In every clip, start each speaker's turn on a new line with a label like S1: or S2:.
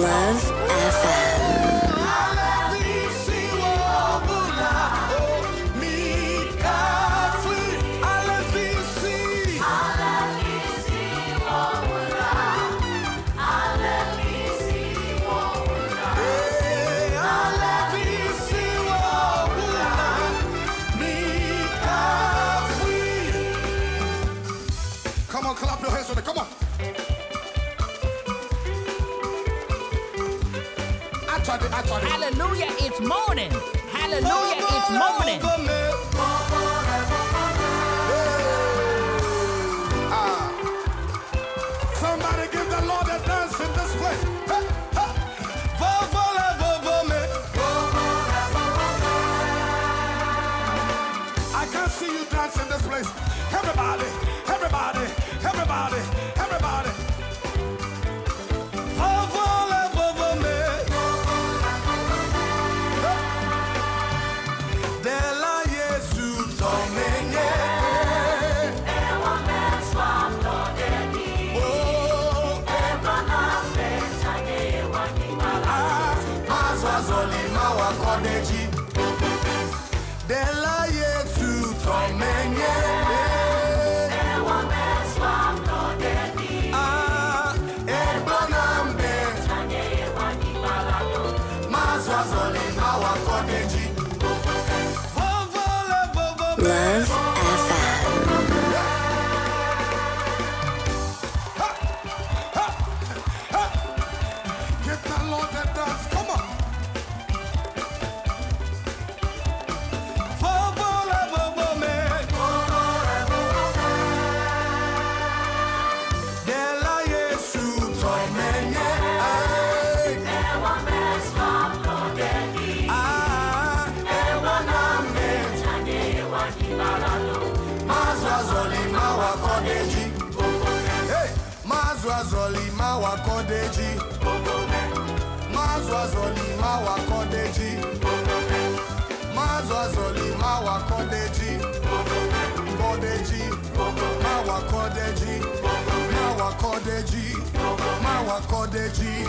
S1: Love
S2: morning. Hallelujah, it's morning.
S3: Somebody give the Lord a dance in this place. Vovole, eh, vovome. Eh. I can see you in this place. Everybody, everybody, everybody. Mazwazolima wakodeji. Hey, mazwazolima wakodeji. Mazwazolima wakodeji. Mazwazolima wakodeji. Kodeji. Mawakodeji. Mawakodeji. Mawakodeji.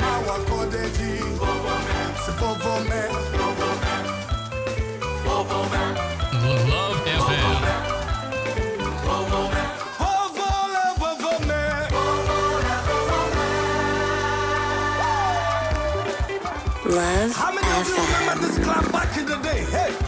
S3: Mawakodeji. Sipovome.
S4: Love FM.
S1: Love
S3: How many of you remember this
S1: FM.
S3: clap back in the day? Hey,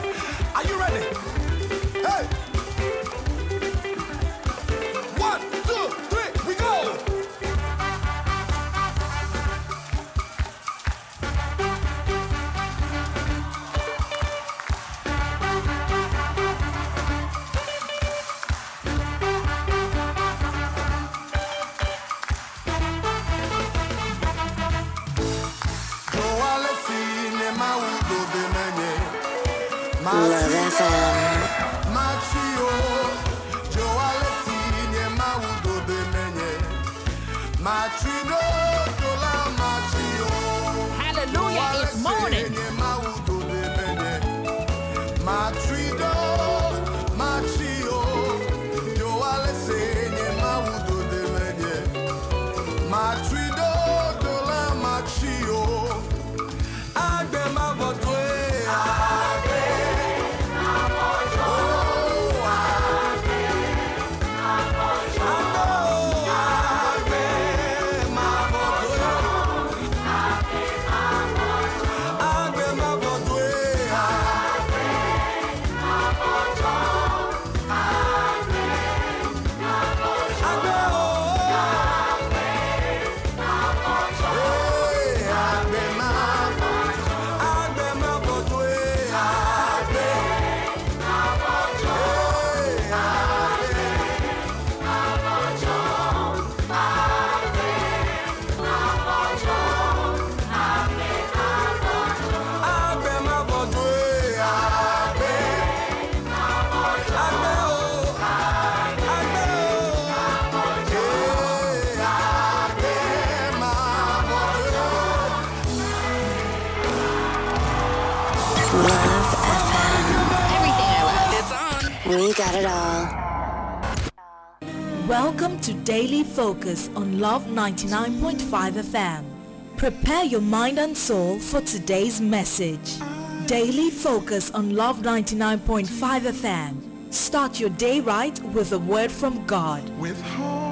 S1: Love FM. FM. Got it all.
S5: Welcome to Daily Focus on Love 99.5 FM. Prepare your mind and soul for today's message. Daily Focus on Love 99.5 FM. Start your day right with a word from God.
S3: With hope.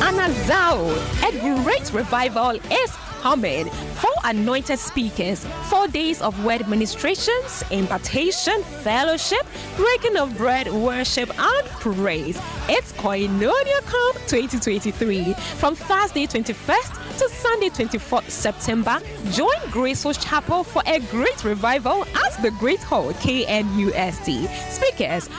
S6: Anazao, a great revival is coming. Four anointed speakers, four days of word ministrations, impartation, fellowship, breaking of bread, worship, and praise. It's Koinonia Camp 2023 from Thursday 21st to Sunday 24th September. Join Graceful Chapel for a great revival at the Great Hall KNUST. Speakers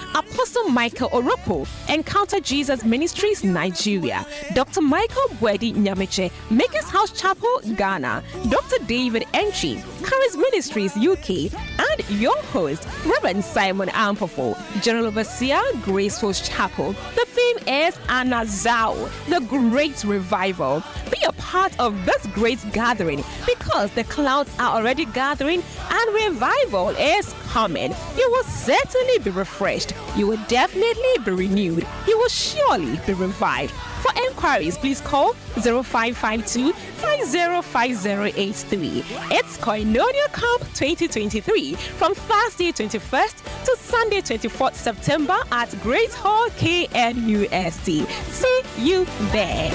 S6: Michael Oropo, Encounter Jesus Ministries Nigeria, Dr. Michael Bwedi Nyamiche, Makers House Chapel Ghana, Dr. David Enchi, Charis Ministries UK, and your host, Reverend Simon Ampofo, General Overseer Graceful Chapel. The theme is Anazao, the Great Revival. Be a part of this great gathering because the clouds are already gathering and revival is coming. You will certainly be refreshed. You will definitely be renewed. You will surely be revived. For enquiries, please call 0552 505083. It's Koinonia Camp 2023 from Thursday 21st to Sunday 24th September at Great Hall KNUST. See you there.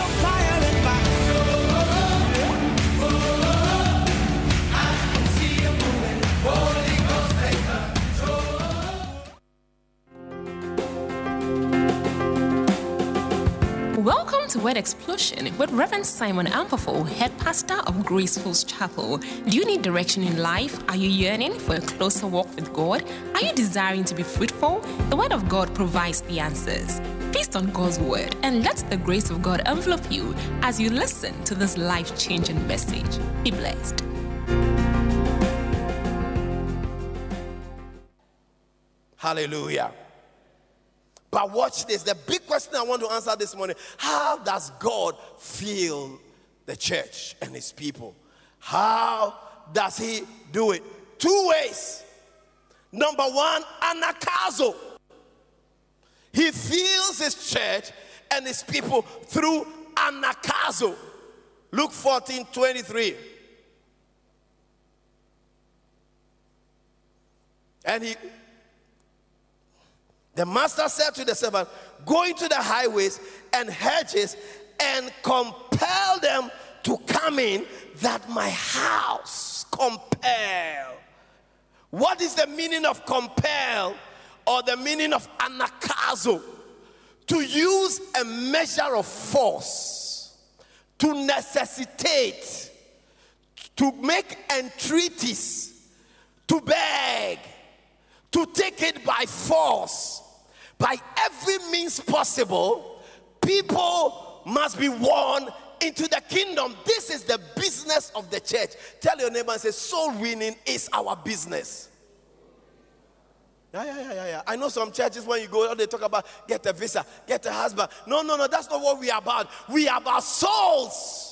S7: Welcome to Word Explosion with Reverend Simon Ampofo, head pastor of Graceful's Chapel. Do you need direction in life? Are you yearning for a closer walk with God? Are you desiring to be fruitful? The Word of God provides the answers. Feast on God's Word and let the grace of God envelop you as you listen to this life changing message. Be blessed.
S8: Hallelujah. But watch this. The big question I want to answer this morning how does God feel the church and his people? How does he do it? Two ways. Number one, anakazo. He feels his church and his people through anakazo. Luke 14 23. And he the master said to the servant, Go into the highways and hedges and compel them to come in that my house compel. What is the meaning of compel or the meaning of anakazo? To use a measure of force, to necessitate, to make entreaties, to beg, to take it by force, by every means possible, people must be won into the kingdom. This is the business of the church. Tell your neighbor and say, soul winning is our business. Yeah, yeah, yeah, yeah, yeah. I know some churches when you go, they talk about get a visa, get a husband. No, no, no, that's not what we are about. We are about souls.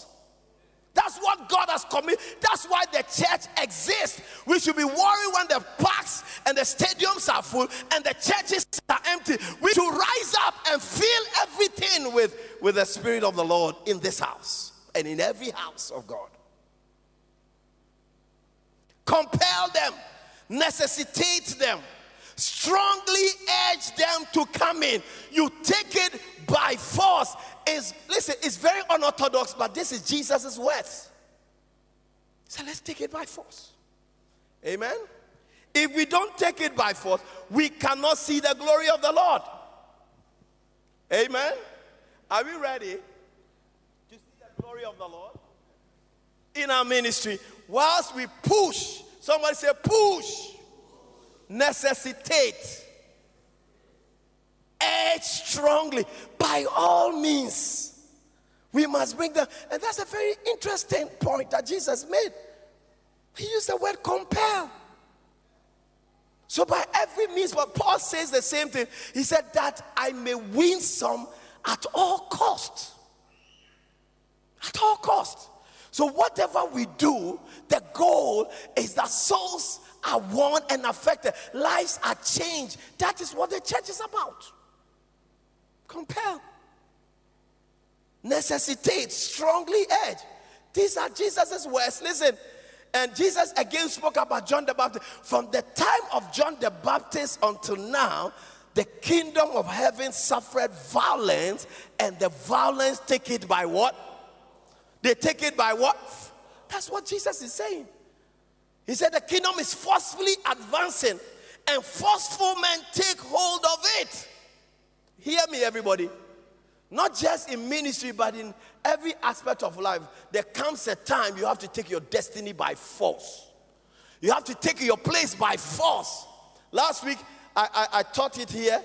S8: That's what God has committed. That's why the church exists. We should be worried when the parks and the stadiums are full and the churches are empty. We should rise up and fill everything with, with the Spirit of the Lord in this house and in every house of God. Compel them, necessitate them, strongly urge them to come in. You take it by force. Is listen, it's very unorthodox, but this is Jesus' words. So let's take it by force. Amen. If we don't take it by force, we cannot see the glory of the Lord. Amen. Are we ready to see the glory of the Lord in our ministry? Whilst we push, somebody say, push, necessitate, urge strongly, by all means. We must bring them. And that's a very interesting point that Jesus made. He used the word compel. So, by every means, but Paul says the same thing. He said, That I may win some at all cost. At all cost. So, whatever we do, the goal is that souls are won and affected, lives are changed. That is what the church is about. Compel, necessitate, strongly urge. These are Jesus' words. Listen, and Jesus again spoke about John the Baptist. From the time of John the Baptist until now, the kingdom of heaven suffered violence, and the violence take it by what? They take it by what? That's what Jesus is saying. He said the kingdom is forcefully advancing, and forceful men take hold of it. Hear me, everybody. Not just in ministry, but in every aspect of life. There comes a time you have to take your destiny by force. You have to take your place by force. Last week, I, I, I taught it here.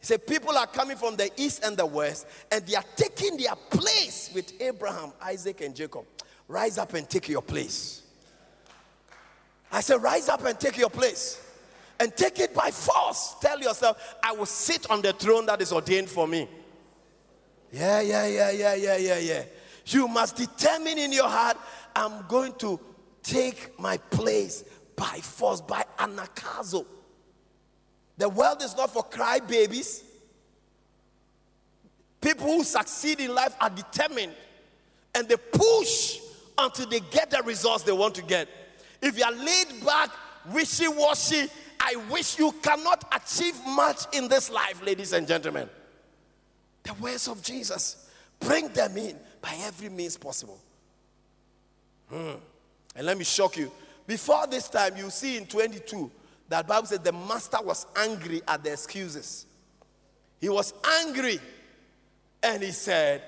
S8: He said, People are coming from the east and the west, and they are taking their place with Abraham, Isaac, and Jacob. Rise up and take your place. I said, Rise up and take your place. And take it by force. Tell yourself, I will sit on the throne that is ordained for me. Yeah, yeah, yeah, yeah, yeah, yeah, yeah. You must determine in your heart, I'm going to take my place by force, by anagkazo. The world is not for crybabies. People who succeed in life are determined and they push until they get the results they want to get. If you are laid back, wishy washy, I wish you cannot achieve much in this life, ladies and gentlemen. The words of Jesus, bring them in by every means possible. Hmm. And let me shock you. Before this time, you see in 22 that Bible said the master was angry at the excuses. He was angry and he said,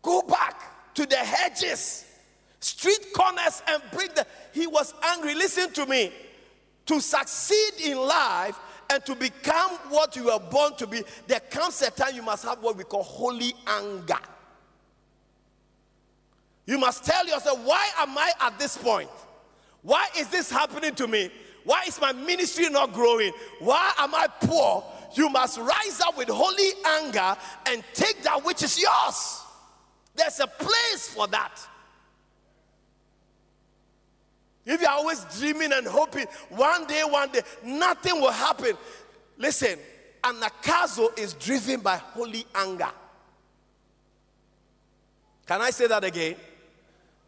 S8: Go back to the hedges, street corners, and bring the. He was angry. Listen to me. To succeed in life and to become what you were born to be, there comes a time you must have what we call holy anger. You must tell yourself, why am I at this point? Why is this happening to me? Why is my ministry not growing? Why am I poor? You must rise up with holy anger and take that which is yours. There's a place for that. If you're always dreaming and hoping one day, one day, nothing will happen. Listen, anagkazo is driven by holy anger. Can I say that again?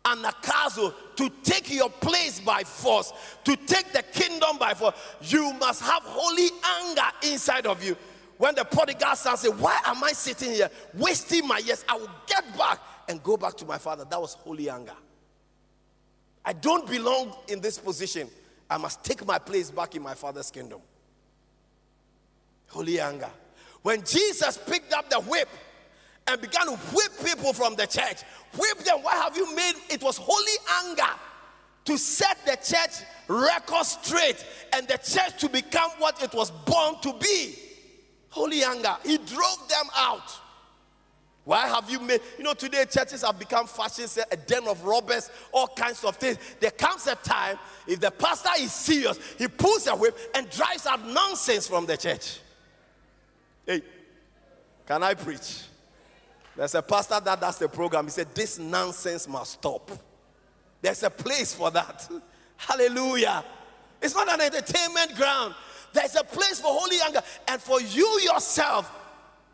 S8: Anagkazo, to take your place by force, to take the kingdom by force, you must have holy anger inside of you. When the prodigal son said, Why am I sitting here wasting my years? I will get back and go back to my father. That was holy anger. I don't belong in this position. I must take my place back in my father's kingdom. Holy anger. When Jesus picked up the whip and began to whip people from the church, whip them, why have you made it was holy anger to set the church record straight and the church to become what it was born to be. Holy anger. He drove them out. Why have you made, you know, today churches have become fashion, a den of robbers, all kinds of things. There comes a time, if the pastor is serious, he pulls a whip and drives out nonsense from the church. Hey, can I preach? There's a pastor that does the program. He said, This nonsense must stop. There's a place for that. Hallelujah. It's not an entertainment ground. There's a place for holy anger. And for you yourself,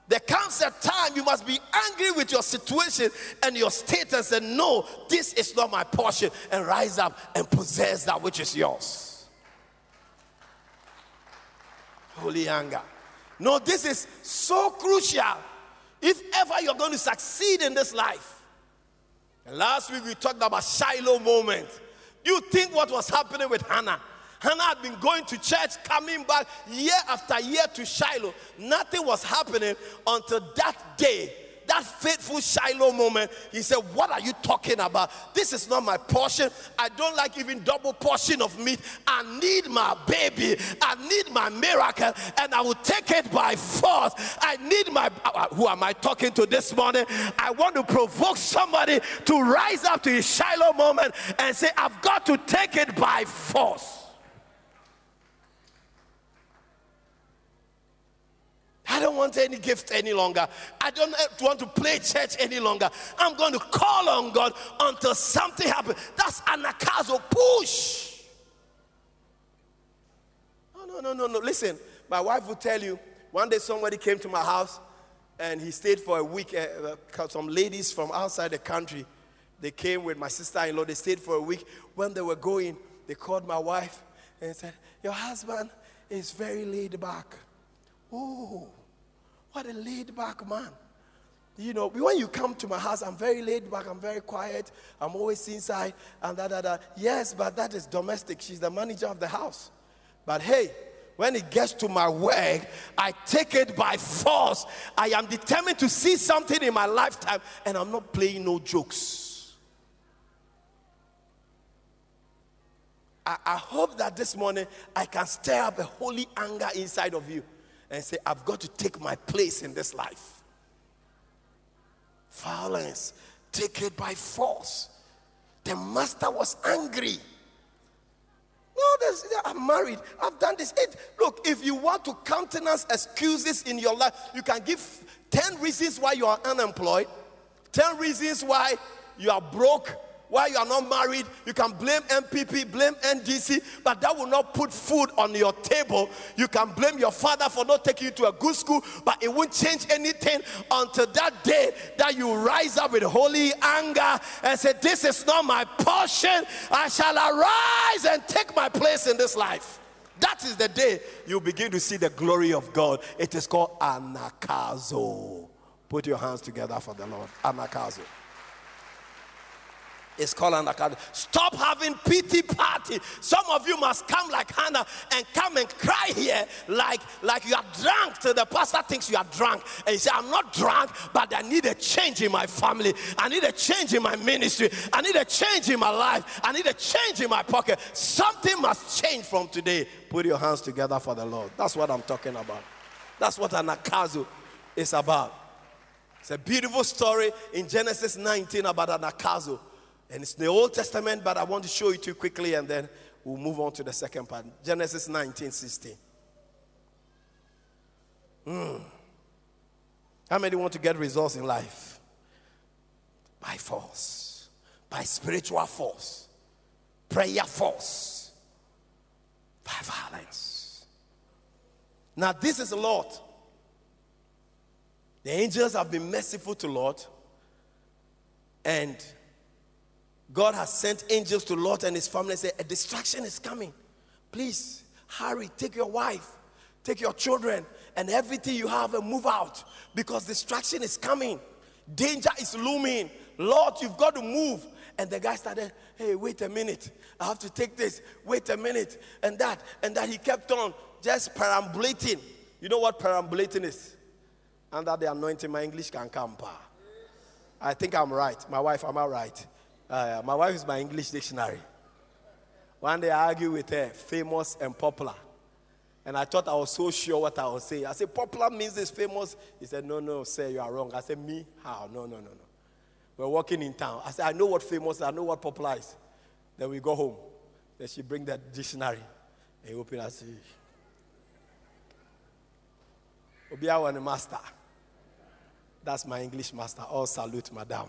S8: there comes a time you must be angry with your situation and your status and know this is not my portion and rise up and possess that which is yours. Holy anger. No, this is so crucial. If ever you're going to succeed in this life. And last week we talked about Shiloh moment. You think what was happening with Hannah? Hannah had been going to church, coming back year after year to Shiloh. Nothing was happening until that day that faithful Shiloh moment, he said, What are you talking about? This is not my portion. I don't like even double portion of meat. I need my baby. I need my miracle, and I will take it by force. I need my. Uh, who am I talking to this morning? I want to provoke somebody to rise up to his Shiloh moment and say, I've got to take it by force. I don't want any gift any longer. I don't want to play church any longer. I'm going to call on God until something happens. That's an anagkazo. Push. No, no, no, no, no. Listen, my wife will tell you one day somebody came to my house and he stayed for a week. Uh, some ladies from outside the country, they came with my sister in law. They stayed for a week. When they were going, they called my wife and said, Your husband is very laid back. Oh, what a laid back man. You know, when you come to my house, I'm very laid back, I'm very quiet, I'm always inside, and da da da. Yes, but that is domestic. She's the manager of the house. But hey, when it gets to my work, I take it by force. I am determined to see something in my lifetime, and I'm not playing no jokes. I, I hope that this morning I can stir up a holy anger inside of you and say, I've got to take my place in this life. Violence, take it by force. The master was angry. No, I'm married. I've done this. It, look, if you want to countenance excuses in your life, you can give 10 reasons why you are unemployed, 10 reasons why you are broke, why you are not married. You can blame NPP, blame NDC, but that will not put food on your table. You can blame your father for not taking you to a good school, but it won't change anything until that day that you rise up with holy anger and say, This is not my portion. I shall arise and take my place in this life. That is the day you begin to see the glory of God. It is called anagkazo. Put your hands together for the Lord. Anagkazo. It's called an account. Stop having pity party. Some of you must come like Hannah and come and cry here like, like you are drunk till the pastor thinks you are drunk. And you say, I'm not drunk, but I need a change in my family. I need a change in my ministry. I need a change in my life. I need a change in my pocket. Something must change from today. Put your hands together for the Lord. That's what I'm talking about. That's what anagkazo is about. It's a beautiful story in Genesis 19 about anagkazo. And it's the Old Testament, but I want to show it to you quickly and then we'll move on to the second part. Genesis 19 16. Mm. How many want to get results in life? By force, by spiritual force, prayer force, by violence. Now, this is a lot. The angels have been merciful to Lot, and God has sent angels to Lot and his family and said, A distraction is coming. Please hurry, take your wife, take your children, and everything you have and move out because distraction is coming. Danger is looming. Lord, you've got to move. And the guy started, Hey, wait a minute. I have to take this. Wait a minute. And that. And that he kept on just perambulating. You know what perambulating is? Under the anointing, my English can come. I think I'm right. My wife, am I right? Uh, my wife is my English dictionary. One day I argued with her, famous and popular. And I thought I was so sure what I was saying. I said, popular means this famous. He said, no, no, sir, you are wrong. I said, me? How? No, no, no, no. We're walking in town. I said, I know what famous, I know what popular is. Then we go home. Then she bring that dictionary. And he open and say, Obiawa master. That's my English master. All salute, madam.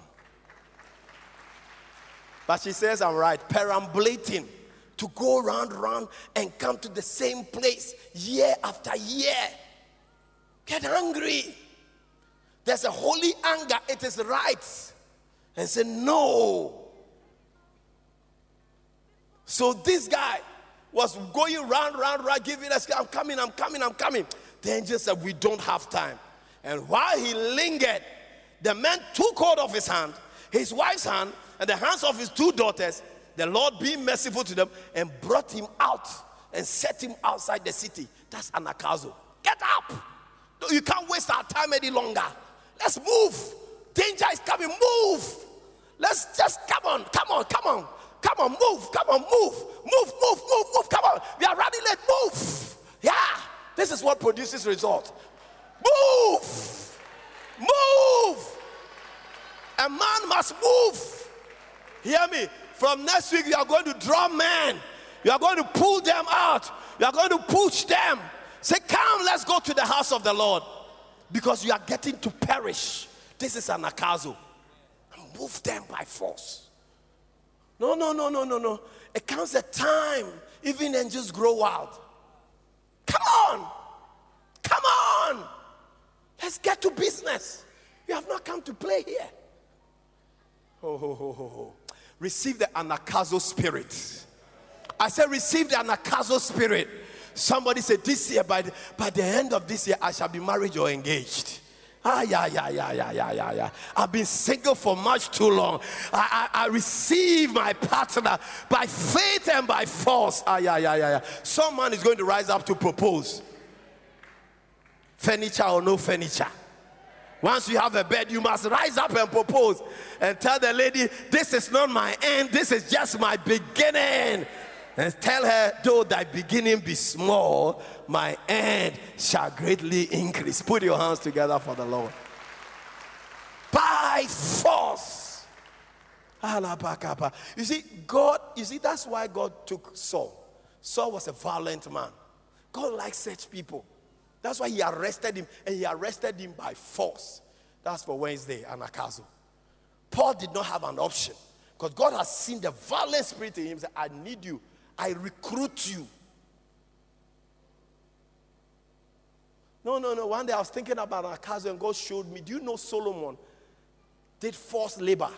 S8: But she says I'm right. Perambulating. to go round, round, and come to the same place year after year. Get angry. There's a holy anger, it is right. And say, No. So this guy was going round, round, round, giving us, I'm coming, I'm coming, I'm coming. The angel said, We don't have time. And while he lingered, the man took hold of his hand, his wife's hand, and the hands of his two daughters, the Lord being merciful to them, and brought him out and set him outside the city. That's an anagkazo. Get up! You can't waste our time any longer. Let's move. Danger is coming. Move. Let's just come on, come on, come on, come on, move, come on, move, move, move, move, move. Come on. We are running late. Move. Yeah. This is what produces result. Move. Move. A man must move. Hear me. From next week, you are going to draw men. You are going to pull them out. You are going to push them. Say, Come, let's go to the house of the Lord. Because you are getting to perish. This is an akazo. Move them by force. No, no, no, no, no, no. It comes a time, even angels grow wild. Come on. Come on. Let's get to business. You have not come to play here. Oh, ho, ho, ho, ho. Receive the anagkazo spirit. I said, receive the anagkazo spirit. Somebody said, this year, by the, by the end of this year, I shall be married or engaged. Ah, yeah, yeah, yeah, yeah, yeah, yeah, yeah. I've been single for much too long. I, I, I receive my partner by faith and by force. Ah, yeah, yeah, yeah, yeah. Someone is going to rise up to propose. Furniture or no furniture. Once you have a bed, you must rise up and propose and tell the lady, This is not my end, this is just my beginning. And tell her, Though thy beginning be small, my end shall greatly increase. Put your hands together for the Lord. By force. You see, God, you see, that's why God took Saul. Saul was a violent man. God likes such people. That's why he arrested him, and he arrested him by force. That's for Wednesday, Anagkazo. Paul did not have an option because God has seen the violent spirit in him. He said, I need you. I recruit you. No, no, no. One day I was thinking about Anagkazo, and God showed me. Do you know Solomon did forced labor?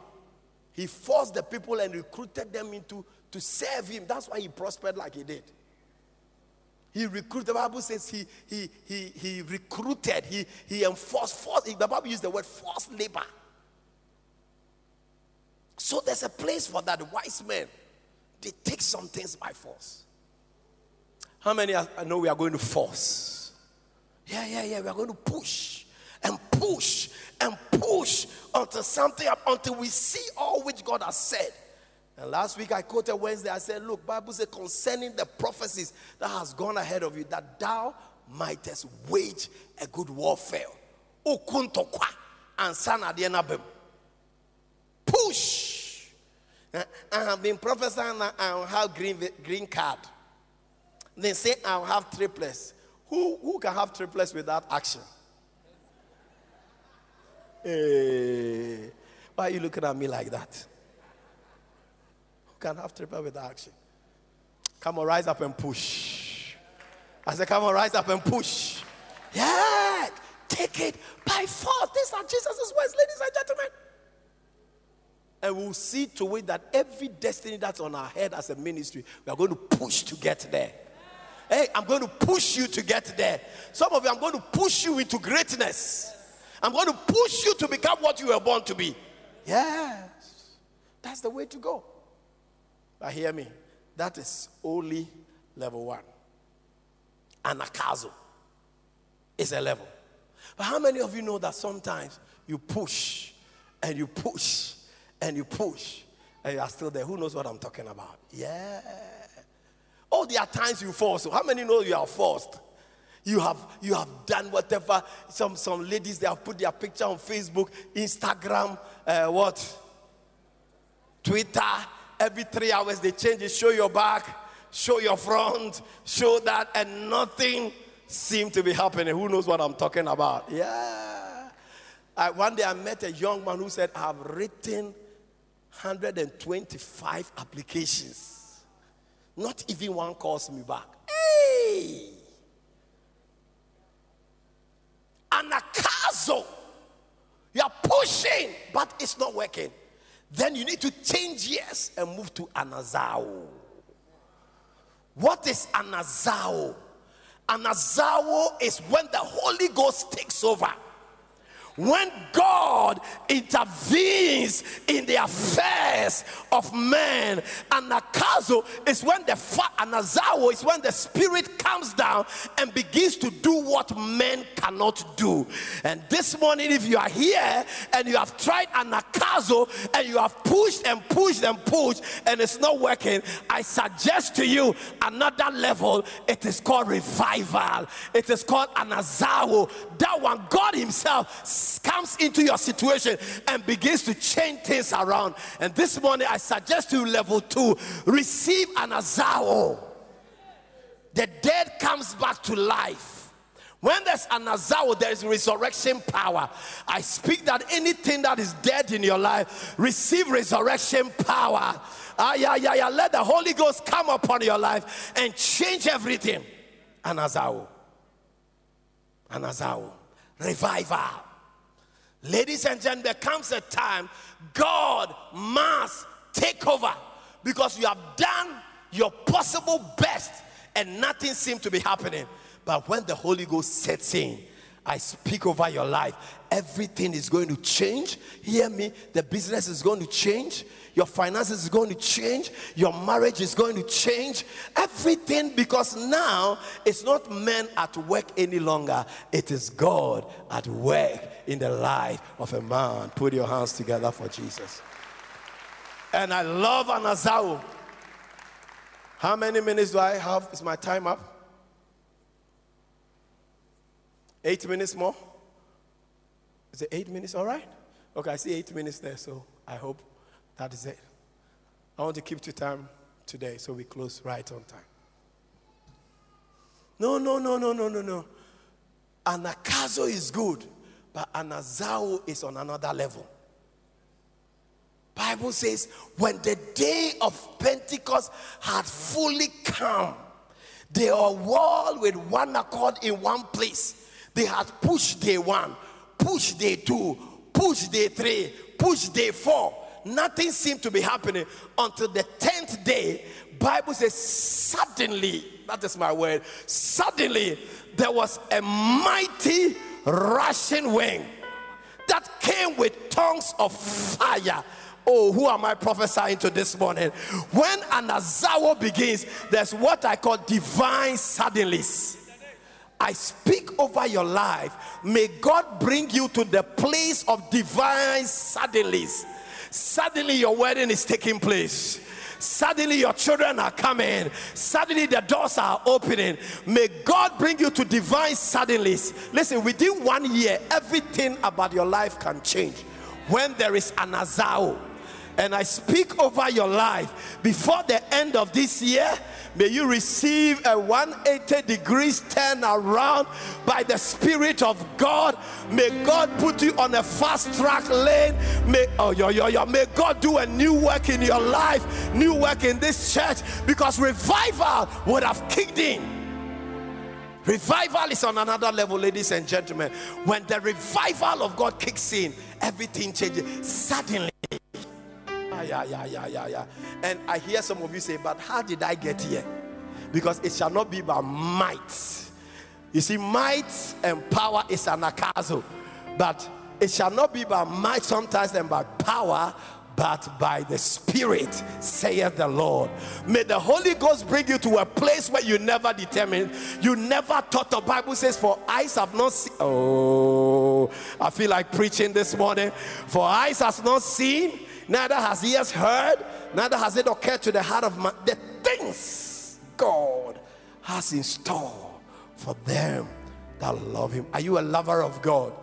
S8: He forced the people and recruited them into to serve him. That's why he prospered like he did. He recruited, the Bible says he, he, he, he recruited, he, he enforced, forced, the Bible used the word forced labor. So there's a place for that. Wise men, they take some things by force. How many I know we are going to force? Yeah, yeah, yeah. We are going to push and push and push until something, until we see all which God has said. And last week I quoted Wednesday, I said, Look, Bible says concerning the prophecies that has gone ahead of you, that thou mightest wage a good warfare. Okuntokwa and sanadienabem. Push. Eh, I have been prophesying that I'll have green, green card. They say I'll have triplets. Who, who can have triplets without action? Hey, why are you looking at me like that? Can have triple with action. Come on, rise up and push. I said, come on, rise up and push. Yeah, take it by force. These are Jesus' words, ladies and gentlemen. And we'll see to it that every destiny that's on our head as a ministry, we are going to push to get there. Hey, I'm going to push you to get there. Some of you, I'm going to push you into greatness. I'm going to push you to become what you were born to be. Yes, that's the way to go. But hear me, that is only level one. Anagkazo is a level. But how many of you know that sometimes you push and you push and you push and you are still there? Who knows what I'm talking about? Yeah. Oh, there are times you fall. So how many know you are forced? You have you have done whatever. Some some ladies they have put their picture on Facebook, Instagram, uh, what, Twitter, Every three hours they change it. Show your back, show your front, show that, and nothing seemed to be happening. Who knows what I'm talking about? Yeah. I, one day I met a young man who said, I've written 125 applications. Not even one calls me back. Hey! Anakazo. You are pushing, but it's not working. Then you need to change years and move to Anazao. What is Anazao? Anazao is when the Holy Ghost takes over when God intervenes in the affairs of men, anakazo is when the fa- anazawo is when the spirit comes down and begins to do what men cannot do. And this morning, if you are here and you have tried anakazo and you have pushed and pushed and pushed and it's not working, I suggest to you another level. It is called revival. It is called anazawo. That one, God Himself comes into your situation and begins to change things around. And this morning, I suggest you level two receive an azao. The dead comes back to life. When there's an azao, there is resurrection power. I speak that anything that is dead in your life, receive resurrection power. Ah, yeah, yeah, yeah. Let the Holy Ghost come upon your life and change everything. Anazao. An azao. Revival. Ladies and gentlemen, there comes a time God must take over because you have done your possible best and nothing seems to be happening. But when the Holy Ghost sets in, I speak over your life. Everything is going to change. Hear me. The business is going to change. Your finances is going to change. Your marriage is going to change. Everything because now it's not men at work any longer. It is God at work in the life of a man. Put your hands together for Jesus. And I love Anazao. How many minutes do I have? Is my time up? Eight minutes more? Is it eight minutes? All right. Okay, I see eight minutes there, so I hope that is it. I want to keep to time today, so we close right on time. No, no, no, no, no, no, no. Anakazo is good, but anazao is on another level. Bible says when the day of Pentecost had fully come, they were all with one accord in one place. They had pushed day one, pushed day two, push day three, push day four. Nothing seemed to be happening until the 10th day. Bible says, suddenly, that is my word, suddenly there was a mighty rushing wind that came with tongues of fire. Oh, who am I prophesying to this morning? When an azawo begins, there's what I call divine suddenlies. I speak over your life. May God bring you to the place of divine suddenlies. Suddenly, your wedding is taking place. Suddenly, your children are coming. Suddenly, the doors are opening. May God bring you to divine suddenlies. Listen, within one year, everything about your life can change. When there is an azao, and I speak over your life before the end of this year. May you receive a 180 degrees turn around by the Spirit of God. May God put you on a fast track lane. May oh yo yo yo. May God do a new work in your life, new work in this church, because revival would have kicked in. Revival is on another level, ladies and gentlemen. When the revival of God kicks in, everything changes suddenly yeah, yeah, yeah, yeah, yeah. yeah. And I hear some of you say, but how did I get here? Because it shall not be by might. You see, might and power is an akazo, but it shall not be by might sometimes and by power, but by the Spirit, saith the Lord. May the Holy Ghost bring you to a place where you never determined, you never thought. The Bible says, For eyes have not seen. Oh, I feel like preaching this morning. For eyes has not seen, neither has ears heard, neither has it occurred to the heart of man the things God has in store for them that love Him. Are you a lover of God?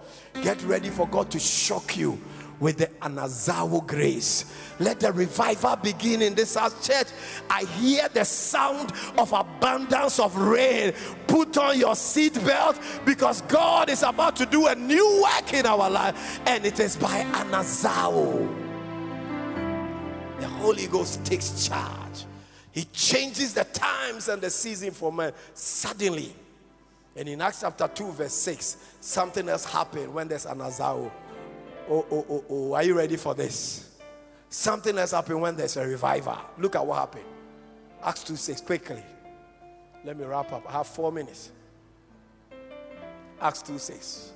S8: Get ready for God to shock you with the Anazawo grace. Let the revival begin in this house church. I hear the sound of abundance of rain. Put on your seatbelt because God is about to do a new work in our life, and it is by Anazawo. Holy Ghost takes charge. He changes the times and the season for men suddenly. And in Acts chapter 2, verse 6, something else happened when there's an Azao. Oh, oh, oh, oh. Are you ready for this? Something else happened when there's a revival. Look at what happened. Acts 2 6, quickly. Let me wrap up. I have four minutes. Acts 2 6.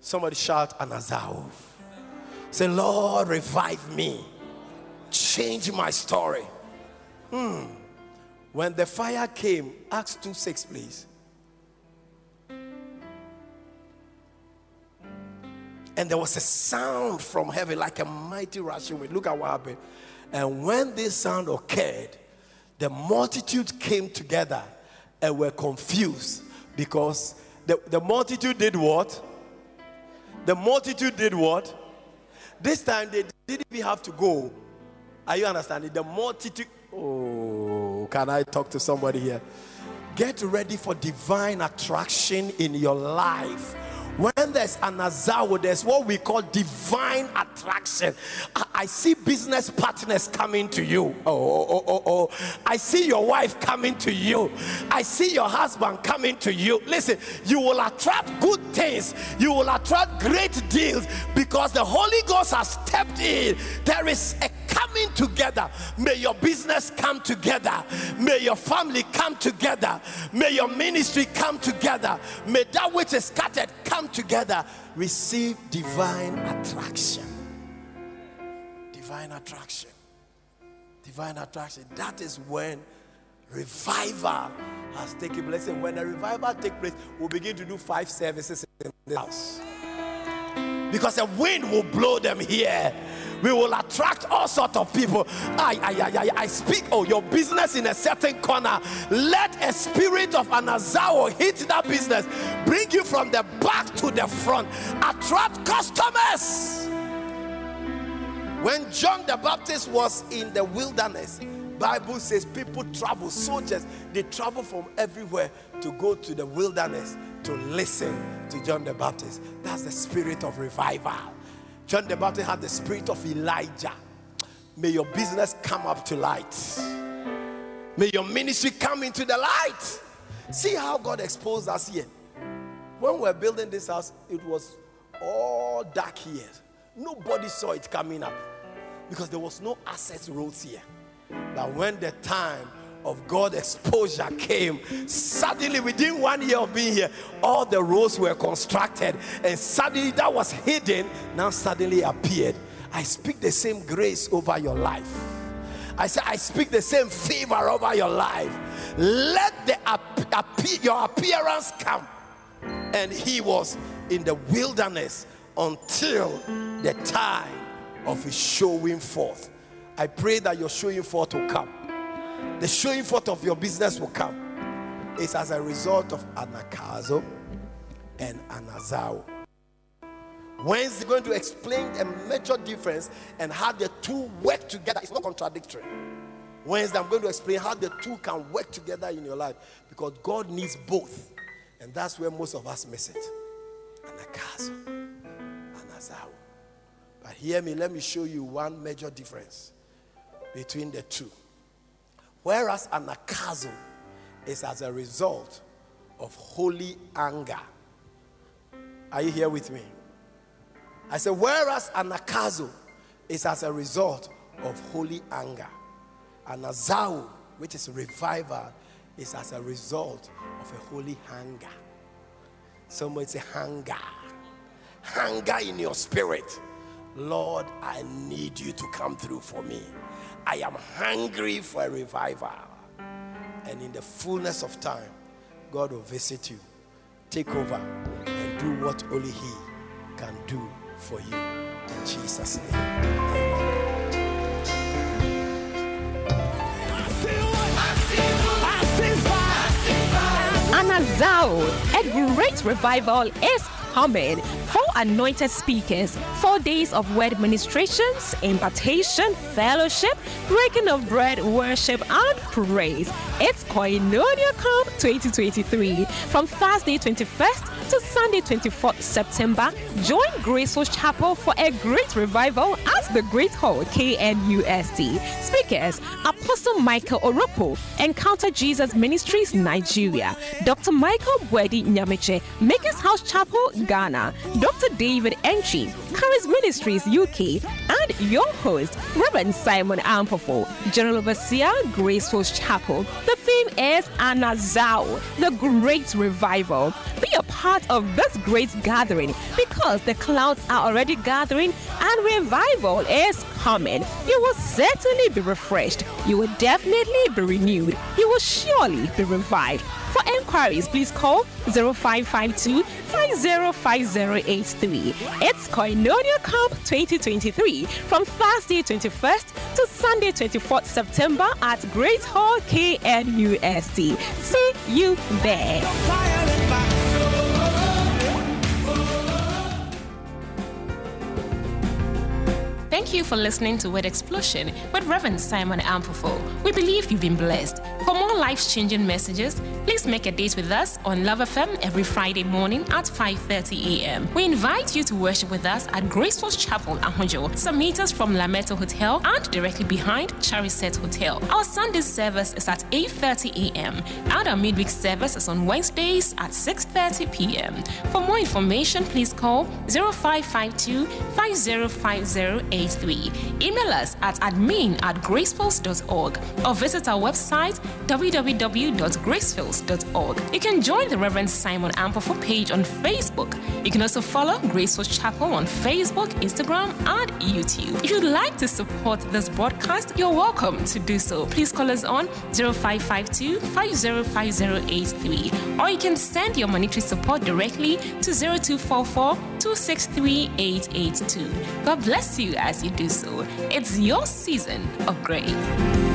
S8: Somebody shout Anazao. Say, Lord, revive me. Change my story. Hmm. When the fire came, Acts 2 6, please. And there was a sound from heaven like a mighty rushing wind. Look at what happened. And when this sound occurred, the multitude came together and were confused because the, the multitude did what? The multitude did what? This time they didn't even have to go. Are you understanding? The multitude. Oh, can I talk to somebody here? Get ready for divine attraction in your life when there's Anazao, there's what we call divine attraction. I, I, see business partners coming to you. Oh, oh, oh, oh, oh. I see your wife coming to you. I see your husband coming to you. Listen, you will attract good things. You will attract great deals because the Holy Ghost has stepped in. There is a coming together. May your business come together. May your family come together. May your ministry come together. May that which is scattered come together. Receive divine attraction. Divine attraction. Divine attraction. That is when revival has taken place. And when a revival takes place, we'll begin to do five services in the house. Because a wind will blow them here we will attract all sorts of people. I, I, I, I speak, oh, your business in a certain corner. Let a spirit of anazao hit that business, bring you from the back to the front, attract customers. When John the Baptist was in the wilderness, Bible says people travel, soldiers, they travel from everywhere to go to the wilderness to listen to John the Baptist. That's the spirit of revival. John the Baptist had the spirit of Elijah. May your business come up to light. May your ministry come into the light. See how God exposed us here. When we were building this house, it was all dark here. Nobody saw it coming up because there was no access roads here. But when the time of God exposure came, suddenly within one year of being here, all the roads were constructed, and suddenly that was hidden, now suddenly appeared. I speak the same grace over your life. I say, I speak the same favor over your life. Let the your appearance come. And he was in the wilderness until the time of his showing forth. I pray that your showing forth will come the showing forth of your business will come. It's as a result of anakazo and anazao. Wednesday going to explain a major difference and how the two work together. It's not contradictory. Wednesday, I'm going to explain how the two can work together in your life because God needs both. And that's where most of us miss it. Anakazo, anazao. But hear me, let me show you one major difference between the two. Whereas anakazo is as a result of holy anger. Are you here with me? I said, whereas anakazo is as a result of holy anger. Anazao, which is revival, is as a result of a holy hunger. Somebody say hunger. Hunger in your spirit. Lord, I need you to come through for me. I am hungry for a revival. And in the fullness of time, God will visit you, take over, and do what only He can do for you. In Jesus' name.
S6: Anazao, a great revival is Four anointed speakers, four days of word ministrations, impartation, fellowship, breaking of bread, worship, and praise. It's Koinonia Camp 2023 from Thursday 21st to Sunday 24th September. Join Graceful Chapel for a great revival at the Great Hall KNUST. Speakers Apostle Michael Oropo, Encounter Jesus Ministries Nigeria, Dr. Michael Bwedi Nyamiche, Makers House Chapel Ghana, Dr. David Enchi, Charis Ministries UK, and your host, Reverend Simon Ampofo, General Overseer Graceful Chapel. The theme is Anazao, the Great Revival. Be a part of this great gathering because the clouds are already gathering and revival is coming. You will certainly be refreshed. You will definitely be renewed. You will surely be revived. For enquiries, please call 0552 505083. It's Koinonia Camp 2023 from Thursday 21st to Sunday 24th September at Great Hall KNUST. See you there.
S7: Thank you for listening to Word Explosion with Reverend Simon Ampofo. We believe you've been blessed. For more life-changing messages, please make a date with us on Love FM every Friday morning at 5.30 a.m. We invite you to worship with us at Graceful Chapel, Ahodwo, some meters from Lameto Hotel and directly behind Chariset Hotel. Our Sunday service is at 8.30 a.m. and our midweek service is on Wednesdays at 6.30 p.m. For more information, please call 0552 505083. Email us at admin at gracefulls.org or visit our website www.gracefulls.org. You can join the Reverend Simon Ampofo page on Facebook. You can also follow Graceful Chapel on Facebook, Instagram, and YouTube. If you'd like to support this broadcast, you're welcome to do so. Please call us on 0552 505083 or you can send your monetary support directly to 0244 263 882. God bless you as you do so. It's your season of grace.